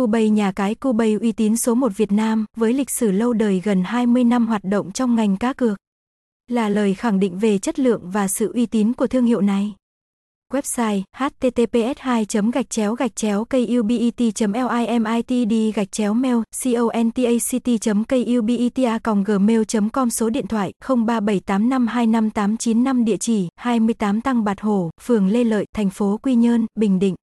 Cubay nhà cái Cubay uy tín số 1 Việt Nam, với lịch sử lâu đời gần 20 năm hoạt động trong ngành cá cược. Là lời khẳng định về chất lượng và sự uy tín của thương hiệu này. Website https 2 gạch chéo gạch chéo kubet limitd gạch chéo mail contact kubeta gmail com số điện thoại 0378525895 địa chỉ 28 Tăng Bạt Hổ, phường Lê Lợi, thành phố Quy Nhơn, Bình Định.